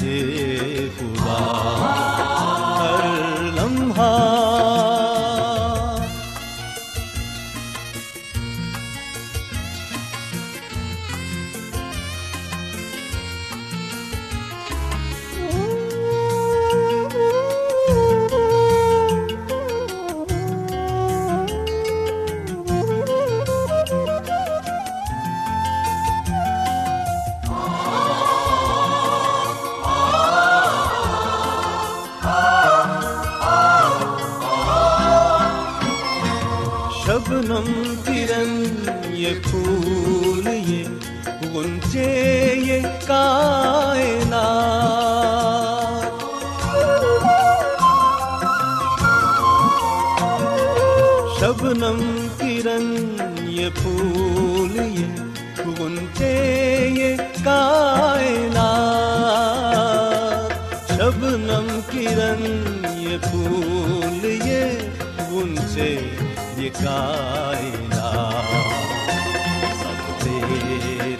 خدا۔ شبنم کرن یہ پھول، یہ گنچے یہ کائنات۔ شبنم کرن یہ پھول، یہ گنچے یہ کائنات۔ سب تیرے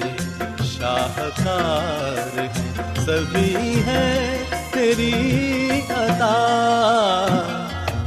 شاہکار سبھی ہے تیری عطا۔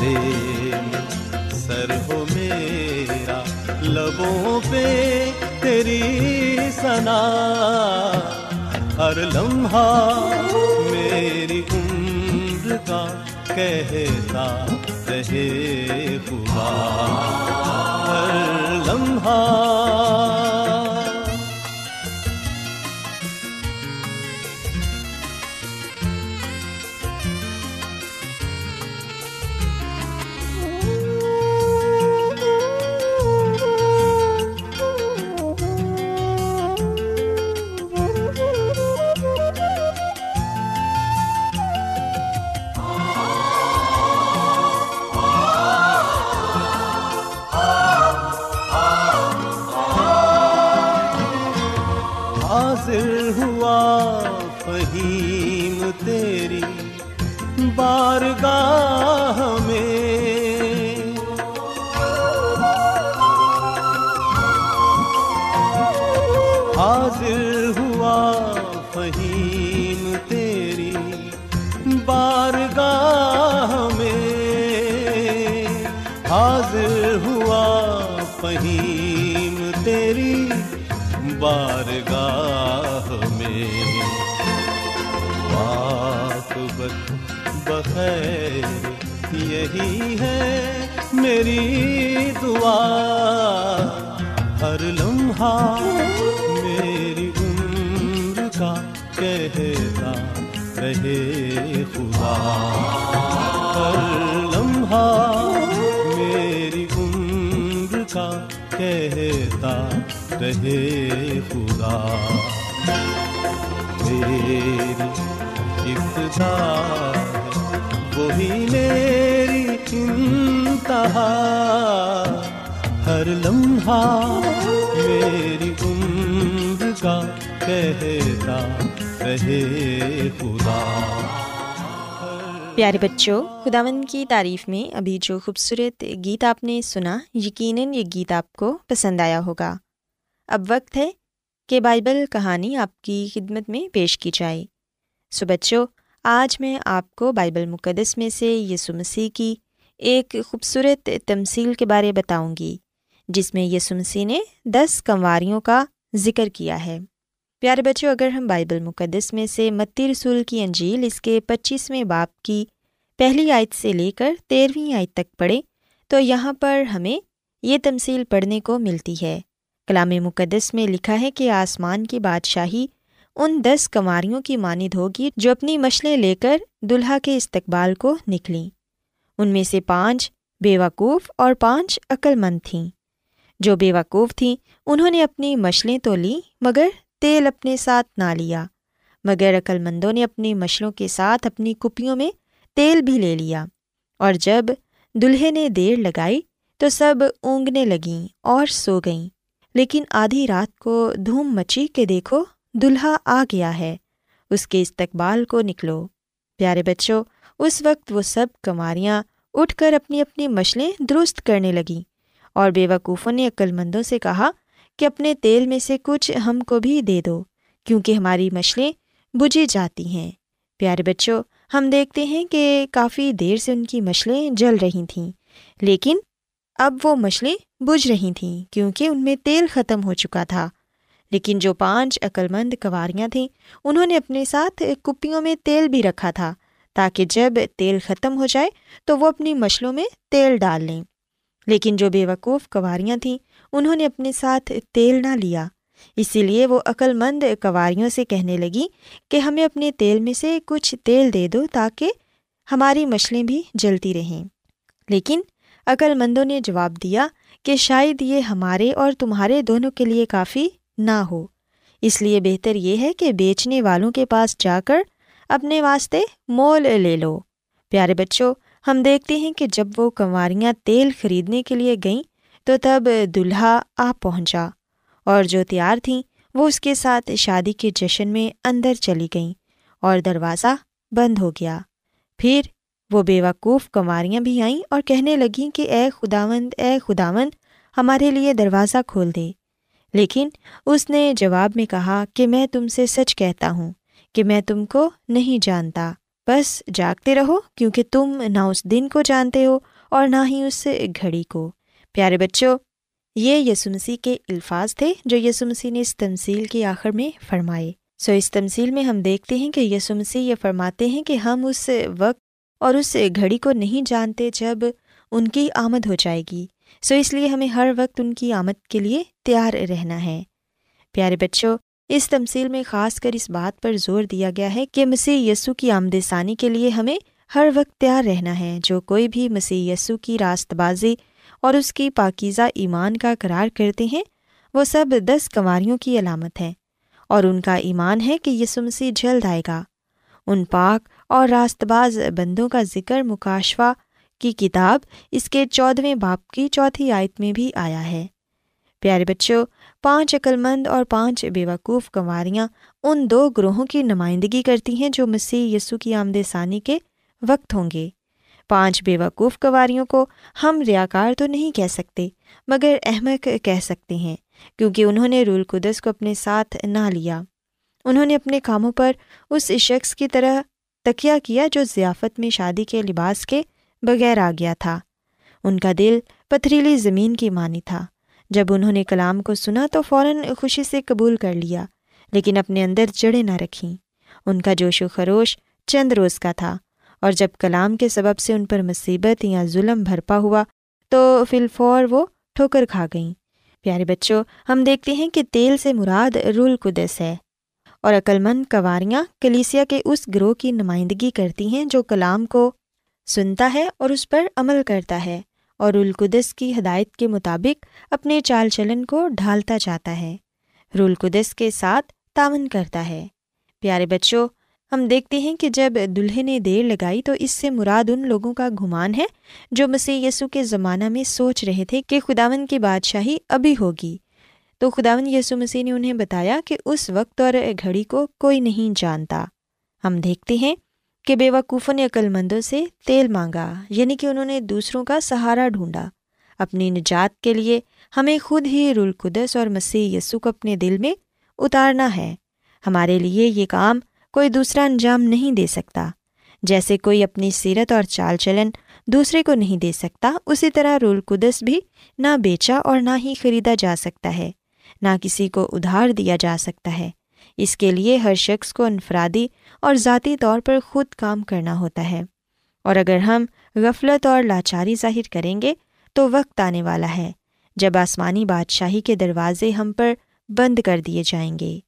سجدے سر ہو میرا، لبوں پہ تیری سنا ہر لمحہ میری عمر کا کہتا رہے خدا ہر لمحہ حاصل ہوا فہیم تیری بارگاہ میں ہے میری دعا۔ ہر لمحہ میری عمر کا کہتا رہے خدا۔ ہر لمحہ میری عمر کا کہتا رہے خدا۔ میری ابتدا ہے، وہی میری انتہا، ہر لمحہ میری عمر کا کہتا رہے خدا۔ پیارے بچوں خداون کی تعریف میں ابھی جو خوبصورت گیت آپ نے سنا، یقیناً یہ گیت آپ کو پسند آیا ہوگا۔ اب وقت ہے کہ بائبل کہانی آپ کی خدمت میں پیش کی جائے۔ سو بچوں، آج میں آپ کو بائبل مقدس میں سے یسو مسیح کی ایک خوبصورت تمثیل کے بارے بتاؤں گی، جس میں یسو مسیح نے دس کنواریوں کا ذکر کیا ہے۔ پیارے بچوں، اگر ہم بائبل مقدس میں سے متی رسول کی انجیل اس کے پچیسویں باپ کی پہلی آیت سے لے کر تیرہویں آیت تک پڑھیں، تو یہاں پر ہمیں یہ تمثیل پڑھنے کو ملتی ہے۔ کلام مقدس میں لکھا ہے کہ آسمان کی بادشاہی ان دس کنواریوں کی مانند ہوگی جو اپنی مشلیں لے کر دلہا کے استقبال کو نکلیں۔ ان میں سے پانچ بے وقوف اور پانچ عقل مند تھیں۔ جو بے وقوف تھیں، انہوں نے اپنی مشلیں تو لیں، مگر تیل اپنے ساتھ نہ لیا۔ مگر عقل مندوں نے اپنی مشلوں کے ساتھ اپنی کپیوں میں تیل بھی لے لیا۔ اور جب دلہے نے دیر لگائی، تو سب اونگنے لگیں اور سو گئیں۔ لیکن آدھی رات کو دھوم مچی کہ دیکھو، دلہا آ گیا ہے، اس کے استقبال کو نکلو۔ پیارے بچوں اس وقت وہ سب کماریاں اٹھ کر اپنی اپنی مشلیں درست کرنے لگیں اور بے وقوفوں نے عقل مندوں سے کہا کہ اپنے تیل میں سے کچھ ہم کو بھی دے دو، کیونکہ ہماری مچھلیں بجھی جاتی ہیں۔ پیارے بچوں، ہم دیکھتے ہیں کہ کافی دیر سے ان کی مچھلیں جل رہی تھیں، لیکن اب وہ مچھلیں بجھ رہی تھیں کیونکہ ان میں تیل ختم ہو چکا تھا۔ لیکن جو پانچ عقلمند کواریاں تھیں، انہوں نے اپنے ساتھ کپیوں میں تیل بھی رکھا تھا۔ تاکہ جب تیل ختم ہو جائے تو وہ اپنی مچھلوں میں تیل ڈال لیں۔ لیکن جو بے وقوف کواریاں تھیں، انہوں نے اپنے ساتھ تیل نہ لیا۔ اسی لیے وہ عقل مند کواریوں سے کہنے لگی کہ ہمیں اپنے تیل میں سے کچھ تیل دے دو تاکہ ہماری مچھلیں بھی جلتی رہیں۔ لیکن عقل مندوں نے جواب دیا کہ شاید یہ ہمارے اور تمہارے دونوں کے لیے کافی نہ ہو۔ اس لیے بہتر یہ ہے کہ بیچنے والوں کے پاس جا کر اپنے واسطے مول لے لو۔ پیارے بچوں، ہم دیکھتے ہیں کہ جب وہ کنواریاں تیل خریدنے کے لیے گئیں تو تب دلہا آ پہنچا اور جو تیار تھیں وہ اس کے ساتھ شادی کے جشن میں اندر چلی گئیں اور دروازہ بند ہو گیا۔ پھر وہ بے وقوف کنواریاں بھی آئیں اور کہنے لگیں کہ اے خداوند اے خداوند، ہمارے لیے دروازہ کھول دے۔ لیکن اس نے جواب میں کہا کہ میں تم سے سچ کہتا ہوں۔ کہ میں تم کو نہیں جانتا۔ بس جاگتے رہو، کیونکہ تم نہ اس دن کو جانتے ہو اور نہ ہی اس گھڑی کو۔ پیارے بچوں، یہ یسمسی کے الفاظ تھے جو یسمسی نے اس تمصیل کے آخر میں فرمائے۔ سو اس تمصیل میں ہم دیکھتے ہیں کہ یسمسی یہ فرماتے ہیں کہ ہم اس وقت اور اس گھڑی کو نہیں جانتے جب ان کی آمد ہو جائے گی۔ سو اس لیے ہمیں ہر وقت ان کی آمد کے لیے تیار رہنا ہے۔ پیارے بچوں اس تمصیل میں خاص کر اس بات پر زور دیا گیا ہے کہ مسیح یسو کی آمد ثانی کے لیے ہمیں ہر وقت تیار رہنا ہے، جو کوئی بھی مسیح یسو کی راست بازی اور اس کی پاکیزہ ایمان کا قرار کرتے ہیں، وہ سب دس کنواریوں کی علامت ہے اور ان کا ایمان ہے کہ یسو مسیح جلد آئے گا۔ ان پاک اور راست باز بندوں کا ذکر مکاشوا کی کتاب اس کے چودھویں باپ کی چوتھی آیت میں بھی آیا ہے۔ پیارے بچوں پانچ عقلمند اور پانچ بیوقوف کنواریاں ان دو گروہوں کی نمائندگی کرتی ہیں جو مسیح یسو کی آمد ثانی کے وقت ہوں گے۔ پانچ بیوقوف کنواریوں کو ہم ریا کار تو نہیں کہہ سکتے، مگر احمد کہہ سکتے ہیں، کیونکہ انہوں نے رول قدس کو اپنے ساتھ نہ لیا۔ انہوں نے اپنے کاموں پر اس شخص کی طرح تکیہ کیا جو ضیافت میں شادی کے لباس کے بغیر آ گیا تھا۔ ان کا دل پتھریلی زمین کی مانی تھا۔ جب انہوں نے کلام کو سنا تو فوراً خوشی سے قبول کر لیا، لیکن اپنے اندر جڑیں نہ رکھیں۔ ان کا جوش و خروش چند روز کا تھا، اور جب کلام کے سبب سے ان پر مصیبت یا ظلم بھرپا ہوا تو فی الفور وہ ٹھوکر کھا گئیں۔ پیارے بچوں، ہم دیکھتے ہیں کہ تیل سے مراد رول قدس ہے، اور عقلمند کنواریاں کلیسیا کے اس گروہ کی نمائندگی کرتی ہیں جو کلام کو سنتا ہے اور اس پر عمل کرتا ہے۔ اور رولقدس کی ہدایت کے مطابق اپنے چال چلن کو ڈھالتا جاتا ہے۔ رولقدس کے ساتھ تعاون کرتا ہے۔ پیارے بچوں، ہم دیکھتے ہیں کہ جب دلہے نے دیر لگائی تو اس سے مراد ان لوگوں کا گمان ہے جو مسیح یسو کے زمانہ میں سوچ رہے تھے کہ خداون کی بادشاہی ابھی ہوگی۔ تو خداون یسو مسیح نے انہیں بتایا کہ اس وقت اور گھڑی کو کوئی نہیں جانتا۔ ہم دیکھتے ہیں کہ بے وقوفوں نے عقل مندوں سے تیل مانگا یعنی کہ انہوں نے دوسروں کا سہارا ڈھونڈا۔ اپنی نجات کے لیے ہمیں خود ہی رلقدس اور مسیح یسو کو اپنے دل میں اتارنا ہے۔ ہمارے لیے یہ کام کوئی دوسرا انجام نہیں دے سکتا۔ جیسے کوئی اپنی سیرت اور چال چلن دوسرے کو نہیں دے سکتا، اسی طرح رلقدس بھی نہ بیچا اور نہ ہی خریدا جا سکتا ہے، نہ کسی کو ادھار دیا جا سکتا ہے۔ اس کے لیے ہر شخص کو انفرادی اور ذاتی طور پر خود کام کرنا ہوتا ہے۔ اور اگر ہم غفلت اور لاچاری ظاہر کریں گے، تو وقت آنے والا ہے جب آسمانی بادشاہی کے دروازے ہم پر بند کر دیے جائیں گے۔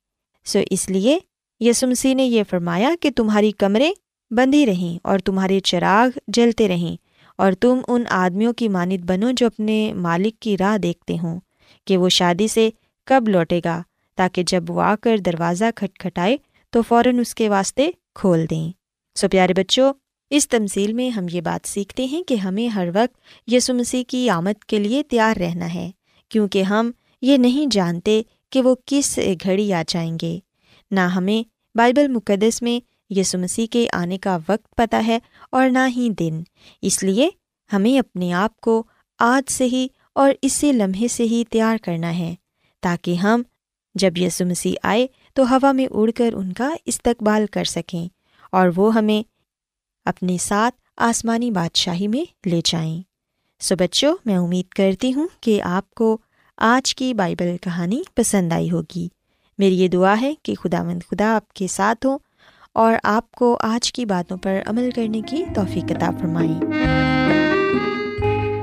سو اس لیے یسمسی نے یہ فرمایا کہ تمہاری کمریں بندھی رہیں اور تمہارے چراغ جلتے رہیں اور تم ان آدمیوں کی مانت بنو جو اپنے مالک کی راہ دیکھتے ہوں کہ وہ شادی سے کب لوٹے گا۔ تاکہ جب وہ آ کر دروازہ کھٹکھٹائے تو فوراً اس کے واسطے کھول دیں۔ سو پیارے بچوں، اس تمثیل میں ہم یہ بات سیکھتے ہیں کہ ہمیں ہر وقت یسو مسیح کی آمد کے لیے تیار رہنا ہے، کیونکہ ہم یہ نہیں جانتے کہ وہ کس گھڑی آ جائیں گے۔ نہ ہمیں بائبل مقدس میں یسو مسیح کے آنے کا وقت پتہ ہے اور نہ ہی دن۔ اس لیے ہمیں اپنے آپ کو آج سے ہی اور اسی لمحے سے ہی تیار کرنا ہے، تاکہ ہم جب یسو مسیح آئے تو ہوا میں اڑ کر ان کا استقبال کر سکیں اور وہ ہمیں اپنے ساتھ آسمانی بادشاہی میں لے جائیں۔ سو بچوں، میں امید کرتی ہوں کہ آپ کو آج کی بائبل کہانی پسند آئی ہوگی۔ میری یہ دعا ہے کہ خدا مند خدا آپ کے ساتھ ہوں اور آپ کو آج کی باتوں پر عمل کرنے کی توفیق عطا فرمائیں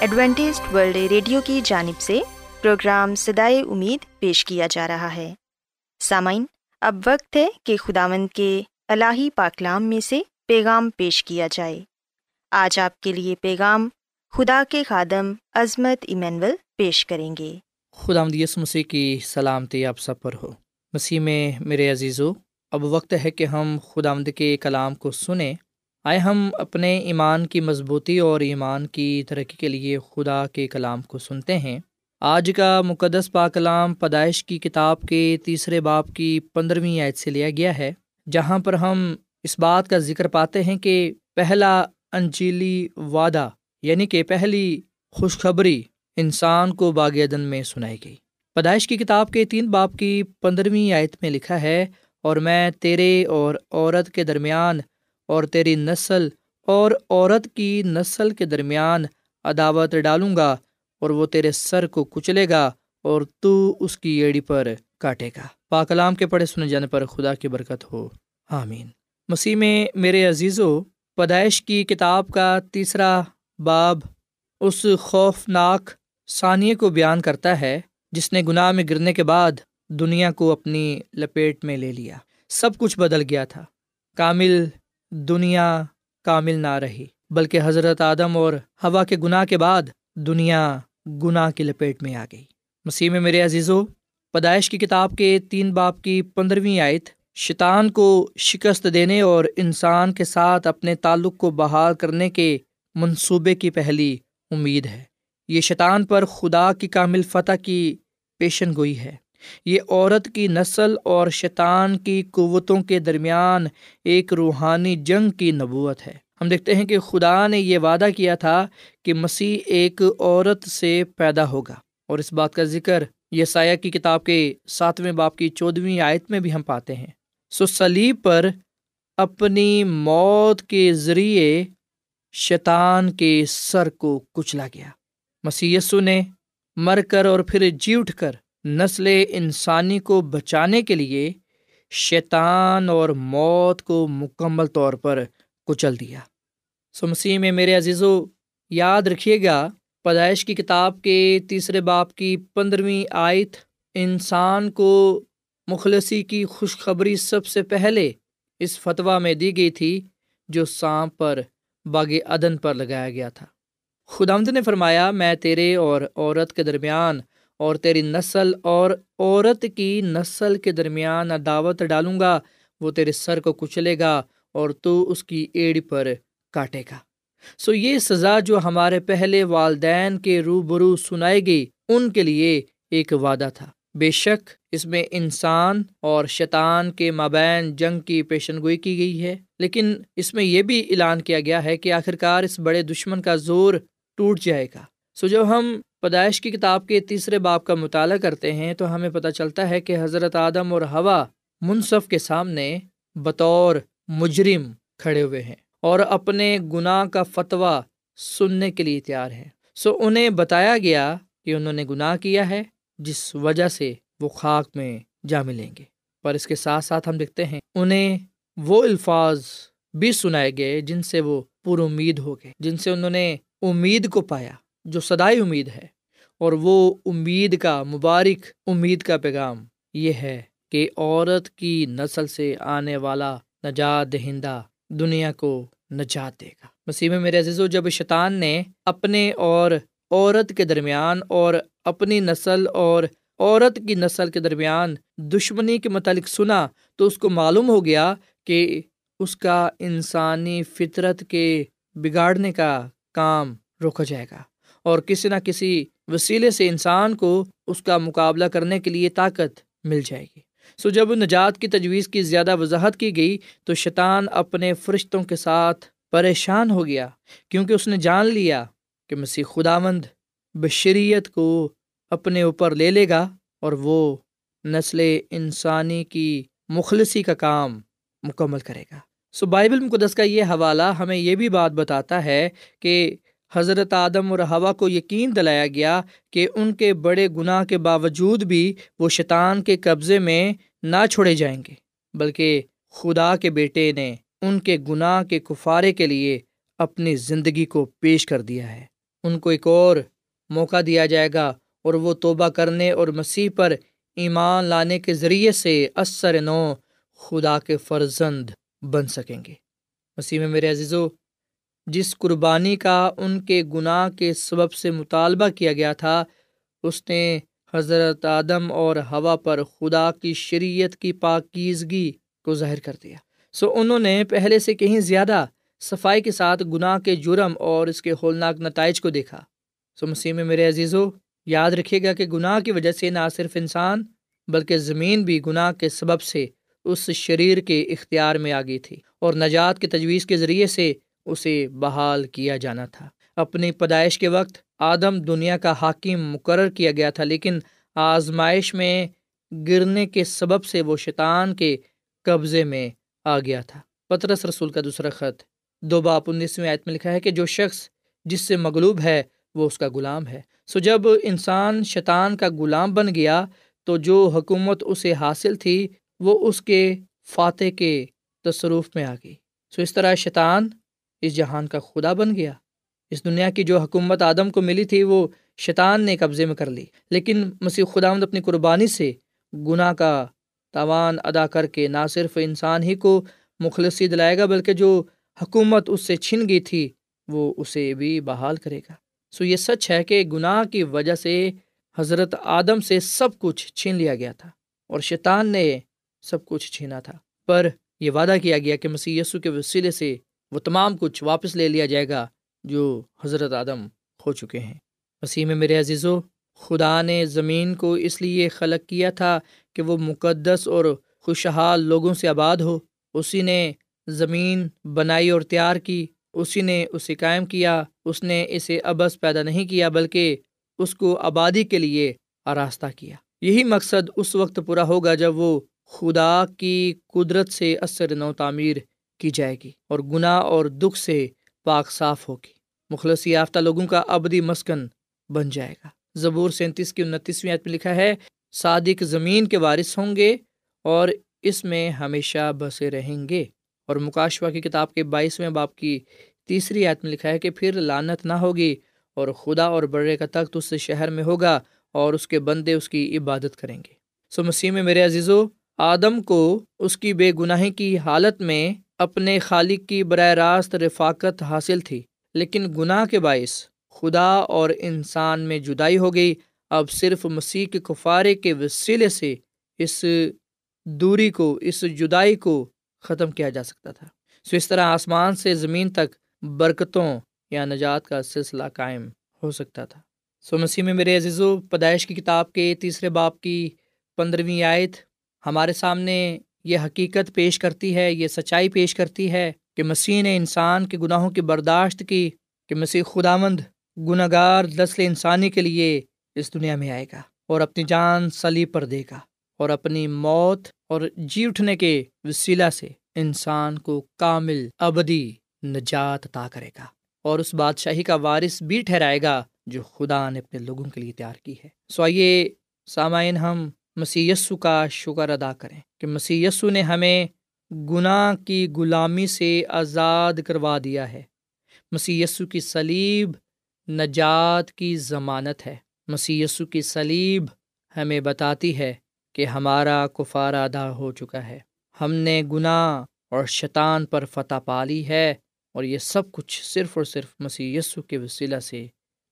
Adventist World Radio کی جانب سے پروگرام سدائے امید پیش کیا جا رہا ہے۔ سامعین، اب وقت ہے کہ خداوند کے الہی پاکلام میں سے پیغام پیش کیا جائے۔ آج آپ کے لیے پیغام خدا کے خادم عظمت ایمینول پیش کریں گے۔ خدا مدیس مسیح کی سلامتی آپ سب پر ہو۔ مسیح میں میرے عزیزو، اب وقت ہے کہ ہم خدا مد کے کلام کو سنیں۔ آئے ہم اپنے ایمان کی مضبوطی اور ایمان کی ترقی کے لیے خدا کے کلام کو سنتے ہیں۔ آج کا مقدس پا کلام پیدائش کی کتاب کے تیسرے باپ کی پندرہویں عید سے لیا گیا ہے، جہاں پر ہم اس بات کا ذکر پاتے ہیں کہ پہلا انجیلی وعدہ یعنی کہ پہلی خوشخبری انسان کو باغ عدن میں سنائی گئی۔ پیدائش کی کتاب کے تین باپ کی پندرہویں آیت میں لکھا ہے، اور میں تیرے اور عورت کے درمیان اور تیری نسل اور عورت کی نسل کے درمیان عداوت ڈالوں گا اور وہ تیرے سر کو کچلے گا اور تو اس کی ایڑی پر کاٹے گا۔ پاکلام کے پڑھے سنے جانے پر خدا کی برکت ہو۔ آمین۔ مسیح میں میرے عزیز و پیدائش کی کتاب کا تیسرا باب اس خوفناک ثانیے کو بیان کرتا ہے، جس نے گناہ میں گرنے کے بعد دنیا کو اپنی لپیٹ میں لے لیا۔ سب کچھ بدل گیا تھا۔ کامل دنیا کامل نہ رہی، بلکہ حضرت آدم اور ہوا کے گناہ کے بعد دنیا گناہ کی لپیٹ میں آ گئی۔ مسیح میں میرے عزیز و پیدائش کی کتاب کے تین باپ کی پندرہویں آیت شیطان کو شکست دینے اور انسان کے ساتھ اپنے تعلق کو بحال کرنے کے منصوبے کی پہلی امید ہے۔ یہ شیطان پر خدا کی کامل فتح کی پیشن گوئی ہے۔ یہ عورت کی نسل اور شیطان کی قوتوں کے درمیان ایک روحانی جنگ کی نبوت ہے۔ ہم دیکھتے ہیں کہ خدا نے یہ وعدہ کیا تھا کہ مسیح ایک عورت سے پیدا ہوگا۔ اور اس بات کا ذکر یہ سایہ کی کتاب کے ساتویں باپ کی چودھویں آیت میں بھی ہم پاتے ہیں۔ سو سلیب پر اپنی موت کے ذریعے شیطان کے سر کو کچلا گیا۔ مسی نے مر کر اور پھر جی اٹھ کر نسل انسانی کو بچانے کے لیے شیطان اور موت کو مکمل طور پر کچل دیا۔ سو مسیح میں میرے عزیز و یاد رکھیے گا، پیدائش کی کتاب کے تیسرے باپ کی پندرہویں آیت، انسان کو مخلصی کی خوشخبری سب سے پہلے اس فتویٰ میں دی گئی تھی، جو سانپ پر باغ عدن پر لگایا گیا تھا۔ خدامد نے فرمایا، میں تیرے اور عورت کے درمیان اور تیری نسل اور عورت کی نسل کے درمیان دعوت ڈالوں گا، وہ تیرے سر کو کچلے گا اور تو اس کی ایڑ پر کاٹے گا۔ سو یہ سزا جو ہمارے پہلے والدین کے روبرو سنائی گئی ان کے لیے ایک وعدہ تھا۔ بے شک اس میں انسان اور شیطان کے مابین جنگ کی پیشن گوئی کی گئی ہے، لیکن اس میں یہ بھی اعلان کیا گیا ہے کہ آخرکار اس بڑے دشمن کا زور ٹوٹ جائے گا۔ سو جب ہم پیدائش کی کتاب کے تیسرے باپ کا مطالعہ کرتے ہیں تو ہمیں پتہ چلتا ہے کہ حضرت آدم اور ہوا منصف کے سامنے بطور مجرم کھڑے ہوئے ہیں اور اپنے گناہ کا فتویٰ سننے کے لیے تیار ہے سو انہیں بتایا گیا کہ انہوں نے گناہ کیا ہے، جس وجہ سے وہ خاک میں جا ملیں گے۔ پر اس کے ساتھ ساتھ ہم دیکھتے ہیں، انہیں وہ الفاظ بھی سنائے گئے جن سے وہ پر امید ہو گئے، جن سے انہوں نے امید کو پایا۔ جو سدائی امید ہے اور وہ امید کا، مبارک امید کا پیغام یہ ہے کہ عورت کی نسل سے آنے والا نجات دہندہ دنیا کو نجات دے گا۔ مسیح میرے عزیز و جب شیطان نے اپنے اور عورت کے درمیان اور اپنی نسل اور عورت کی نسل کے درمیان دشمنی کے متعلق سنا تو اس کو معلوم ہو گیا کہ اس کا انسانی فطرت کے بگاڑنے کا کام روکا جائے گا۔ اور کسی نہ کسی وسیلے سے انسان کو اس کا مقابلہ کرنے کے لیے طاقت مل جائے گی۔ سو جب نجات کی تجویز کی زیادہ وضاحت کی گئی تو شیطان اپنے فرشتوں کے ساتھ پریشان ہو گیا، کیونکہ اس نے جان لیا کہ مسیح خدا مند بشریت کو اپنے اوپر لے لے گا اور وہ نسل انسانی کی مخلصی کا کام مکمل کرے گا۔ سو بائبل مقدس کا یہ حوالہ ہمیں یہ بھی بات بتاتا ہے کہ حضرت آدم اور ہوا کو یقین دلایا گیا کہ ان کے بڑے گناہ کے باوجود بھی وہ شیطان کے قبضے میں نہ چھوڑے جائیں گے، بلکہ خدا کے بیٹے نے ان کے گناہ کے کفارے کے لیے اپنی زندگی کو پیش کر دیا ہے۔ ان کو ایک اور موقع دیا جائے گا اور وہ توبہ کرنے اور مسیح پر ایمان لانے کے ذریعے سے اثر نو خدا کے فرزند بن سکیں گے۔ مسیح میں میرے عزیزو جس قربانی کا ان کے گناہ کے سبب سے مطالبہ کیا گیا تھا، اس نے حضرت آدم اور ہوا پر خدا کی شریعت کی پاکیزگی کو ظاہر کر دیا۔ سو انہوں نے پہلے سے کہیں زیادہ صفائی کے ساتھ گناہ کے جرم اور اس کے ہولناک نتائج کو دیکھا۔ سو مسیح میں میرے عزیزو، یاد رکھیے گا کہ گناہ کی وجہ سے نہ صرف انسان بلکہ زمین بھی گناہ کے سبب سے اس شریر کے اختیار میں آ گئی تھی اور نجات کے تجویز کے ذریعے سے اسے بحال کیا جانا تھا۔ اپنی پیدائش کے وقت آدم دنیا کا حاکم مقرر کیا گیا تھا، لیکن آزمائش میں گرنے کے سبب سے وہ شیطان کے قبضے میں آ گیا تھا۔ پترس رسول کا دوسرا خط۔ دو باپ انیسویں آیت میں لکھا ہے کہ جو شخص جس سے مغلوب ہے، وہ اس کا غلام ہے۔ سو جب انسان شیطان کا غلام بن گیا، تو جو حکومت اسے حاصل تھی، وہ اس کے فاتح کے تصروف میں آ گئی۔ سو اس طرح شیطان اس جہان کا خدا بن گیا۔ اس دنیا کی جو حکومت آدم کو ملی تھی، وہ شیطان نے قبضے میں کر لی۔ لیکن مسیح خدا اپنی قربانی سے گناہ کا توان ادا کر کے نہ صرف انسان ہی کو مخلصی دلائے گا، بلکہ جو حکومت اس سے چھن گئی تھی، وہ اسے بھی بحال کرے گا۔ سو یہ سچ ہے کہ گناہ کی وجہ سے حضرت آدم سے سب کچھ چھین لیا گیا تھا اور شیطان نے سب کچھ چھینا تھا۔ پر یہ وعدہ کیا گیا کہ مسی یسو کے وسیلے سے وہ تمام کچھ واپس لے لیا جائے گا جو حضرت آدم کھو چکے ہیں۔ مسیح میں میرے عزیز و خدا نے زمین کو اس لیے خلق کیا تھا کہ وہ مقدس اور خوشحال لوگوں سے آباد ہو۔ اسی نے زمین بنائی اور تیار کی، اسی نے اسے قائم کیا۔ اس نے اسے ابس پیدا نہیں کیا، بلکہ اس کو آبادی کے لیے آراستہ کیا۔ یہی مقصد اس وقت پورا ہوگا جب وہ خدا کی قدرت سے اثر نو تعمیر کی جائے گی اور گناہ اور دکھ سے پاک صاف ہوگی۔ مخلص یافتہ لوگوں کا ابدی مسکن بن جائے گا۔ زبور سینتیس کی انتیسویں میں لکھا ہے، صادق زمین کے وارث ہوں گے اور اس میں ہمیشہ بسے رہیں گے۔ اور مکاشوا کی کتاب کے بائیسویں باپ کی تیسری آیت میں لکھا ہے کہ پھر لانت نہ ہوگی اور خدا اور بڑے کا تخت اس شہر میں ہوگا اور اس کے بندے اس کی عبادت کریں گے۔ سو مسیح میں میرے عزیزو، آدم کو اس کی بے گناہی کی حالت میں اپنے خالق کی براہ راست رفاقت حاصل تھی، لیکن گناہ کے باعث خدا اور انسان میں جدائی ہو گئی۔ اب صرف مسیح کے کفارے کے وسیلے سے اس دوری کو، اس جدائی کو ختم کیا جا سکتا تھا۔ سو اس طرح آسمان سے زمین تک برکتوں یا نجات کا سلسلہ قائم ہو سکتا تھا۔ سو مسیح میں میرے عزیز و پیدائش کی کتاب کے تیسرے باپ کی پندرہویں آیت ہمارے سامنے یہ حقیقت پیش کرتی ہے، یہ سچائی پیش کرتی ہے کہ مسیح نے انسان کے گناہوں کی برداشت کی کہ مسیح خدا مند گناہ گار دسل انسانی کے لیے اس دنیا میں آئے گا اور اپنی جان سلی پر دے گا اور اپنی موت اور جی اٹھنے کے وسیلہ سے انسان کو کامل، ابدی نجات عطا کرے گا اور اس بادشاہی کا وارث بھی ٹھہرائے گا جو خدا نے اپنے لوگوں کے لیے تیار کی ہے۔ سو آئیے سامعین ہم مسی یسو کا شکر ادا کریں کہ مسی نے ہمیں گناہ کی غلامی سے آزاد کروا دیا ہے۔ مسی یسو کی سلیب نجات کی ضمانت ہے۔ مسی یسو کی سلیب ہمیں بتاتی ہے کہ ہمارا کفار ادا ہو چکا ہے۔ ہم نے گناہ اور شیطان پر فتح پالی ہے اور یہ سب کچھ صرف اور صرف مسیح یسو کے وسیلہ سے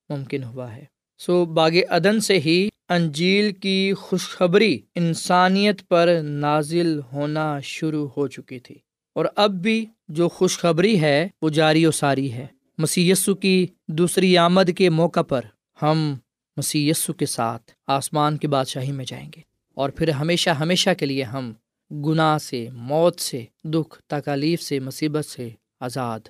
ممکن ہوا ہے۔ سو باغ عدن سے ہی انجیل کی خوشخبری انسانیت پر نازل ہونا شروع ہو چکی تھی۔ اور اب بھی جو خوشخبری ہے وہ جاری و ساری ہے۔ مسی کی دوسری آمد کے موقع پر ہم مسی کے ساتھ آسمان کی بادشاہی میں جائیں گے۔ اور پھر ہمیشہ ہمیشہ کے لیے ہم گناہ سے، موت سے، دکھ، تکالیف سے، مصیبت سے آزاد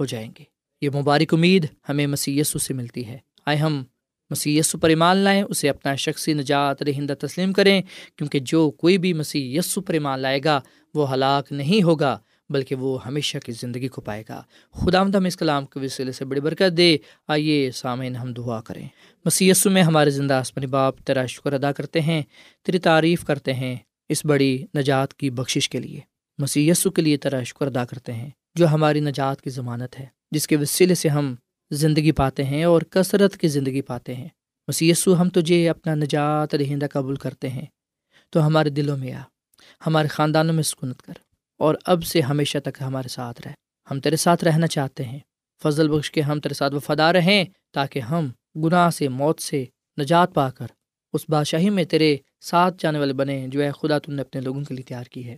ہو جائیں گے۔ یہ مبارک امید ہمیں مسی سے ملتی ہے۔ آئے ہم مسی پر ایمان لائیں، اسے اپنا شخصی نجات رہندہ تسلیم کریں، کیونکہ جو کوئی بھی مسی پر ایمان لائے گا، وہ ہلاک نہیں ہوگا، بلکہ وہ ہمیشہ کی زندگی کو پائے گا۔ خدا ہم اس کلام کے وسیلے سے بڑی برکت دے۔ آئیے سامعین، ہم دعا کریں۔ مسی میں ہمارے زندہ آسمانی باپ، تیرا شکر ادا کرتے ہیں، تیری تعریف کرتے ہیں اس بڑی نجات کی بخشش کے لیے۔ مسی کے لیے تیرا شکر ادا کرتے ہیں، جو ہماری نجات کی ضمانت ہے، جس کے وسیلے سے ہم زندگی پاتے ہیں اور کثرت کی زندگی پاتے ہیں۔ مسی ہم تجھے اپنا نجات رہندہ قبول کرتے ہیں۔ تو ہمارے دلوں میں آ، ہمارے خاندانوں میں سکونت کر۔ اور اب سے ہمیشہ تک ہمارے ساتھ رہ۔ ہم تیرے ساتھ رہنا چاہتے ہیں۔ فضل بخش کے ہم تیرے ساتھ وفادار رہیں تاکہ ہم گناہ سے، موت سے نجات پا کر اس بادشاہی میں تیرے ساتھ جانے والے بنے جو ہے خدا تم نے اپنے لوگوں کے لیے تیار کی ہے۔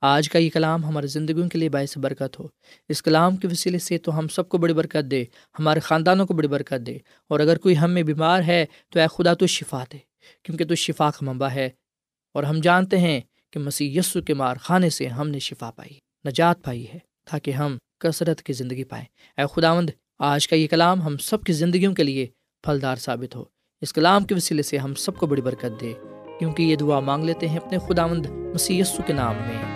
آج کا یہ کلام ہمارے زندگیوں کے لیے باعث برکت ہو۔ اس کلام کے وسیلے سے تو ہم سب کو بڑی برکت دے، ہمارے خاندانوں کو بڑی برکت دے۔ اور اگر کوئی ہم میں بیمار ہے تو اے خدا تو شفا دے، کیونکہ تو شفا کا منبع ہے۔ اور ہم جانتے ہیں کہ مسیح یسو کے مار خانے سے ہم نے شفا پائی، نجات پائی ہے، تاکہ ہم کثرت کی زندگی پائیں۔ اے خداوند، آج کا یہ کلام ہم سب کی زندگیوں کے لیے پھلدار ثابت ہو۔ اس کلام کے وسیلے سے ہم سب کو بڑی برکت دے، کیونکہ یہ دعا مانگ لیتے ہیں اپنے خداوند مسیح یسو کے نام میں۔